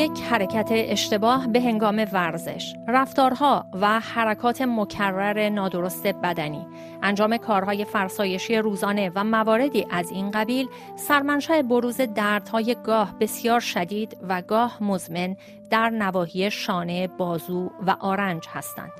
یک حرکت اشتباه به هنگام ورزش، رفتارها و حرکات مکرر نادرست بدنی، انجام کارهای فرسایشی روزانه و مواردی از این قبیل سرمنشأ بروز دردهای گاه بسیار شدید و گاه مزمن در نواحی شانه، بازو و آرنج هستند.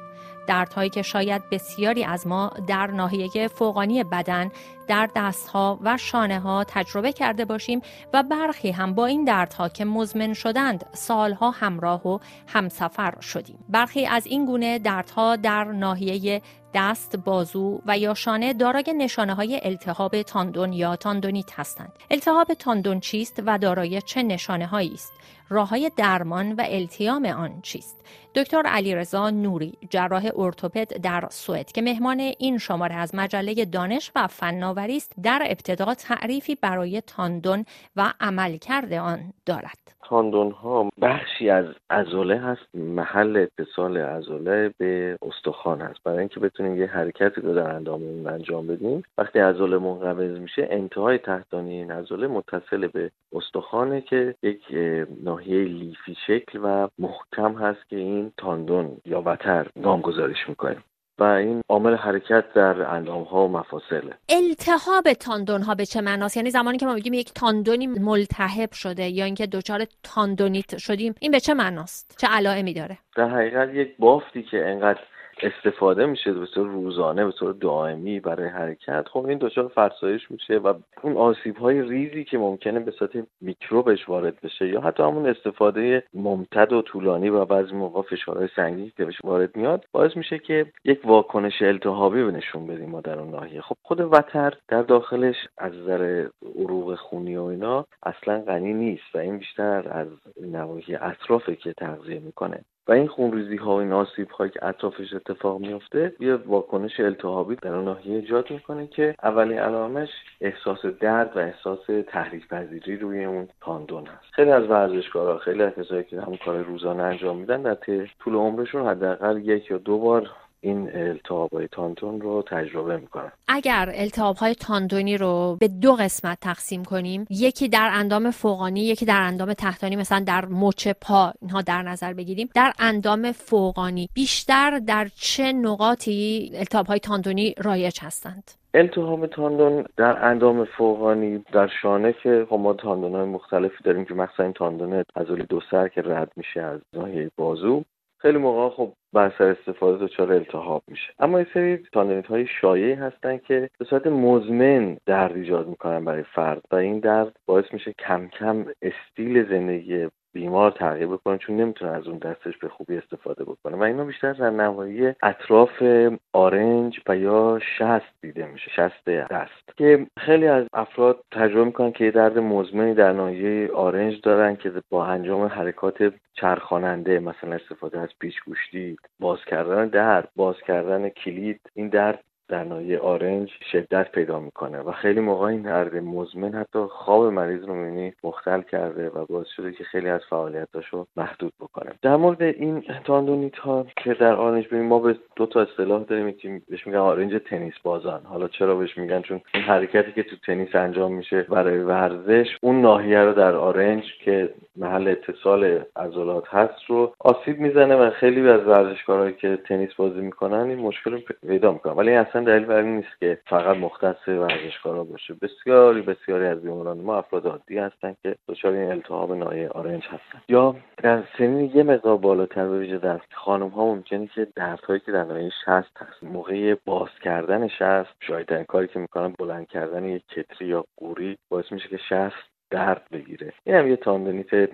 دردهایی که شاید بسیاری از ما در ناحیه فوقانی بدن در دستها و شانه ها تجربه کرده باشیم و برخی هم با این دردها که مزمن شدند سالها همراه و همسفر شدیم برخی از این گونه دردها در ناحیه دست، بازو و یا شانه دارای نشانه های التهاب تاندون یا تاندونیت هستند. التهاب تاندون چیست و دارای چه نشانه هایی است؟ راه های درمان و التیام آن چیست؟ دکتر علیرضا نوری جراح ارتوپد در سوئد که مهمان این شماره از مجله دانش و فناوری است در ابتدا تعریفی برای تاندون و عملکرد آن دارد. تاندون ها بخشی از عضله هست محل اتصال عضله به استخوان هست برای اینکه بتونیم یه حرکتی رو در انداممون انجام بدیم وقتی عضله منقبض میشه انتهای تحتانی این عضله متصل به استخوانه که یک ناحیه لیفی شکل و محکم هست که این تاندون یا وتر نامگذاریش می‌کنیم و این عامل حرکت در اندام ها و مفاصله. التهاب تاندون ها به چه معناست؟ یعنی زمانی که ما میگیم یک تاندونی ملتهب شده یا اینکه دچار تاندونیت شدیم این به چه معناست؟ چه علائمی داره؟ در حقیقت یک بافتی که انقدر استفاده میشه به طور روزانه به طور دائمی برای حرکت. خب این دچار فرسایش میشه و اون آسیب های ریزی که ممکنه به صورت میکروبش وارد بشه یا حتی همون استفاده ممتد و طولانی و بعضی موقع فشارهای سنگینی که بهش وارد میاد باعث میشه که یک واکنش التهابی به نشون بدیم ما در اون ناحیه. خب خود وتر در داخلش از نظر عروق خونی و اینا اصلا غنی نیست و این بیشتر از نواحی اطرافه که تغذیه می‌کنه. و این خونریزی ها و این آسیب هایی که اطرافش اتفاق میفته یه واکنش التهابی در اون ناحیه ایجاد می‌کنه که اولین علامش احساس درد و احساس تحریک پذیری روی اون تاندون هست. خیلی از ورزشکارا خیلی از کسایی که همون کار روزانه انجام میدن در طول عمرشون حداقل یک یا دو بار این التهاب های تاندون رو تجربه می‌کنن اگر التهاب های تاندونی رو به دو قسمت تقسیم کنیم یکی در اندام فوقانی یکی در اندام تحتانی مثلا در مچ پا اینها در نظر بگیریم. در اندام فوقانی بیشتر در چه نقاطی التهاب های تاندونی رایج هستند؟ التهاب تاندون در اندام فوقانی در شانه که خب ما تاندون های مختلفی داریم که مثلا این تاندون عضله دو سر که رد میشه از ناحیه بازو. خیلی موقع خب بر سر استفاده دچار التهاب میشه. اما یه سری تاندونیت های شایعی هستن که به صورت مزمن درد ایجاد می‌کنن برای فرد و این درد باعث میشه کم کم استیل زندگی بیمار تغییر بکنه چون نمی‌تونه از اون دستش به خوبی استفاده بکنه. و اینا بیشتر در نواحی اطراف آرنج و یا شست دیده میشه شست دست. که خیلی از افراد تجربه می‌کنن که یه درد مزمنی در ناحیه آرنج دارن که با انجام حرکات چرخاننده مثلا استفاده از پیچ گوشتی باز کردن در باز کردن کلید این درد در ناحیه آرنج شدت پیدا می‌کنه و خیلی موقع این درد مزمن حتی خواب مریض رو می‌بینی مختل کرده و باعث شده که خیلی از فعالیتاشو محدود بکنه. در مورد این تاندونیت ها که در آرنج ببین ما به دو تا اصطلاح داریم که بهش میگن آرنج تنیس بازان. حالا چرا بهش میگن؟ چون این حرکتی که تو تنیس انجام میشه برای ورزش اون ناحیه رو در آرنج که محل اتصال عضلات هست رو آسیب می‌زنه و خیلی از ورزشکارهایی که تنیس بازی می‌کنن این مشکل رو پیدا می‌کنن. ولی اصلا اصلا دلیل بر این نیست که فقط مختص ورزشکارا باشه. بسیاری بسیاری از بیماران ما افراد عادی هستن که دچار این التهاب نایه آرنج هستن. یا در سنین یه مقدار بالاتر به ویژه در خانم ها ممکنه که دردهایی که در نایه شست هست. موقع باز کردن شست شاید کاری که می‌کنن بلند کردن یک کتری یا قوری باعث میشه که شست درد بگیره. این هم یه تاندونیت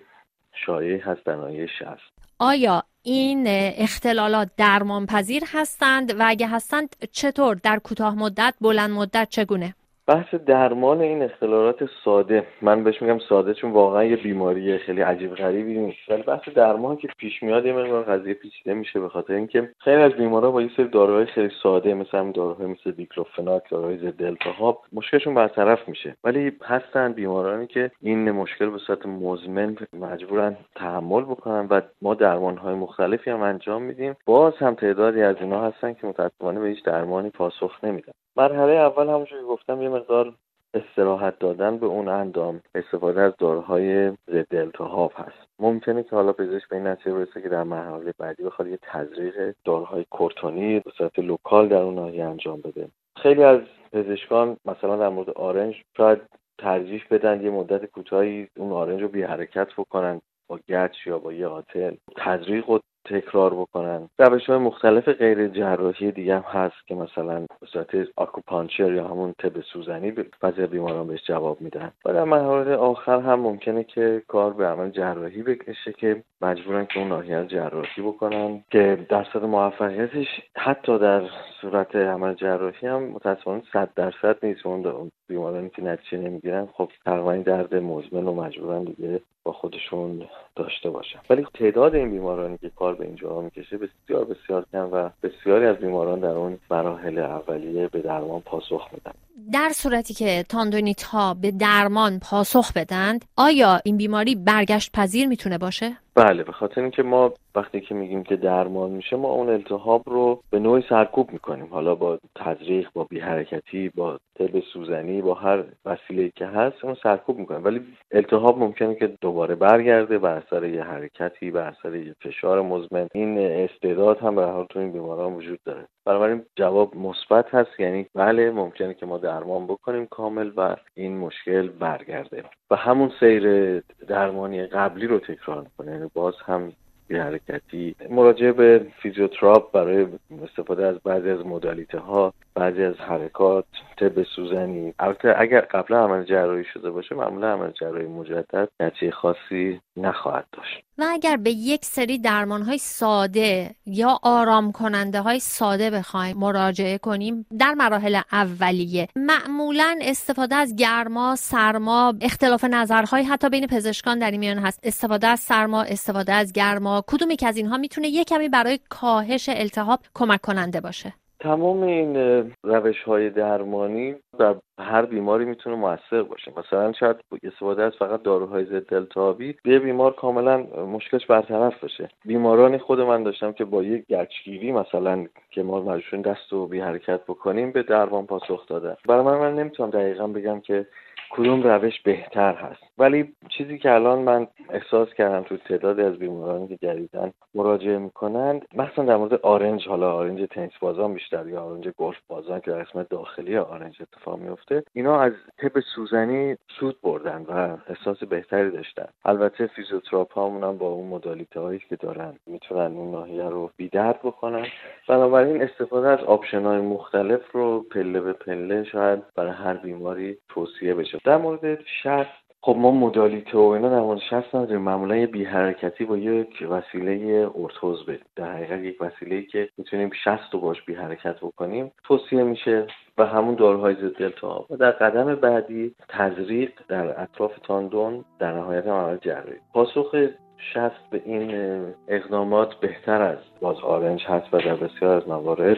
شایعی هست در نایه شست آیا این اختلالات درمان پذیر هستند؟ و اگه هستند چطور؟ در کوتاه مدت بلند مدت چگونه؟ بحث درمان این اختلالات ساده. من بهش میگم ساده چون واقعا یه بیماری خیلی عجیب غریبی نیست. ولی بحث درمان که پیش میاد یه مقدار قضیه پیچیده میشه به خاطر اینکه خیلی از بیمارا با یه سری داروهای خیلی ساده مثل همین داروهای مثل دیکلوفناک داروهای ضد التهاب مشکلشون برطرف میشه. ولی هستن بیمارانی که این مشکل به صورت مزمن مجبورن تحمل بکنن و ما درمانهای مختلفی هم انجام میدیم. باز هم تعدادی از اینا هستن که متاسفانه به هیچ درمانی پاسخ نمیدن. مرحله اول همونجوری گفتم یه مقدار استراحت دادن به اون اندام استفاده از داروهای ضد التهاب هست. ممکنه که حالا پزشک به این نتیجه برسه که در مرحله بعدی بخواد یه تزریق داروهای کورتونی به صورت local در اون ناحیه انجام بده. خیلی از پزشکان مثلا در مورد آرنج شاید ترجیح بدن یه مدت کوتاهی اون آرنج رو بی حرکت بکنن با گچ یا با یه آتل تزریق و تکرار بکنن. روش های مختلف غیر جراحی دیگه هم هست که مثلا به صورت acupuncture یا همون طب سوزنی بعضی بیماران بهش جواب میدن. و در مرحله آخر هم ممکنه که کار به عمل جراحی بکشه که مجبورن که اون ناحیه جراحی بکنن که درصد موفقیتش حتی در صورت عمل جراحی هم متاسفانه صد درصد نیست. اون بیمارانی که نتیجه نمی‌گیرن خب تقریبا درد مزمن و مجبورن دیگه با خودشون داشته باشن ولی تعداد این بیمارانی که کار به اینجا می‌کشه بسیار بسیار کم و بسیاری از بیماران در اون مراحل اولیه به درمان پاسخ میدن در صورتی که تاندونیت ها به درمان پاسخ بدند آیا این بیماری برگشت پذیر می‌تونه باشه؟ بله به خاطر اینکه ما وقتی که میگیم که درمان میشه ما اون التهاب رو به نوعی سرکوب می‌کنیم. حالا با تزریق با بی حرکتی با تب سوزنی با هر وسیله که هست اون سرکوب می‌کنیم. ولی التهاب ممکنه که دوباره برگرده بر اثر یه حرکتی بر اثر یه فشار مزمن. این استعداد هم به حال تو این بیماران وجود داره. بنابراین جواب مثبت هست. یعنی بله ممکنه که ما درمان بکنیم کامل و این مشکل برگرده. و همون سیر درمانی قبلی رو تکرار کنه یعنی باز هم بی حرکتی مراجعه به فیزیوتراپ برای استفاده از بعضی از مدالیته ها بعضی از حرکات طب سوزنی. البته اگر قبلا عمل جراحی شده باشه معمولا عمل جراحی مجدد نتیجه خاصی نخواهد داشت. و اگر به یک سری درمان های ساده یا آرام کننده های ساده بخوایم مراجعه کنیم در مراحل اولیه معمولا استفاده از گرما سرما اختلاف نظرهای حتی بین پزشکان در میان هست. استفاده از سرما استفاده از گرما کدومی که از اینها می‌تونه یک کمی برای کاهش التهاب کمک کننده باشه؟ تمام این روش های درمانی در هر بیماری می‌تونه موثر باشه. مثلا شاید استفاده از فقط داروهای ضد التهابی به بیمار کاملا مشکلش برطرف بشه. بیمارانی خود من داشتم که با یک گچگیری مثلا که ما مجبوریم دست و بی حرکت بکنیم به درمان پاسخ دادن. برای من من نمی‌تونم دقیقا بگم که کدوم روش بهتر هست. ولی چیزی که الان من احساس کردم تو تعدادی از بیمارانی که جدیدن مراجعه می‌کنند مثلا در مورد آرنج حالا آرنج تنیس بازان بیشتر یا آرنج گلف بازان که در قسمت داخلی آرنج اتفاق میفته اینا از طب سوزنی سود بردن و احساس بهتری داشتن. البته فیزیوتراپ هم با اون modality هایی که دارن می‌تونن اون ناحیه رو بیدرد بکنن. بنابراین استفاده از option های مختلف رو پله به پله شاید برای هر بیماری توصیه بشه. در مورد شست خب ما modality و اینا در مورد شست نداریم. معمولا یه بی حرکتی با یک وسیله ارتوز به در حقیقت یک وسیله که می‌تونیم شست رو باش بی حرکت بکنیم توصیه میشه و همون داروهای ضد التهاب. و در قدم بعدی تزریق در اطراف تاندون در نهایت عمل جراحی. پاسخ شست به این اقدامات بهتر از باز آرنج هست و در بسیار از موارد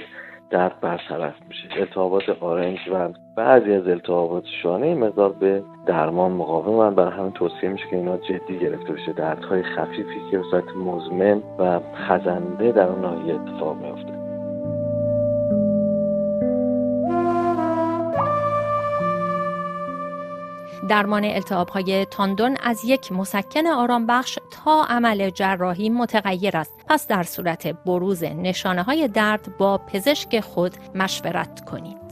درد برطرف میشه. التهابات آرنج و بعضی از التهابات شانه مقدار به درمان مقاوم برای همین توصیه میشه که اینا جدی گرفته بشه. دردهای خفیفی که به صورت مزمن و خزنده در اون ناحیه اتفاق میفته درمان التهاب های تاندون از یک مسکن آرام بخش تا عمل جراحی متغیر است. پس در صورت بروز نشانه های درد با پزشک خود مشورت کنید.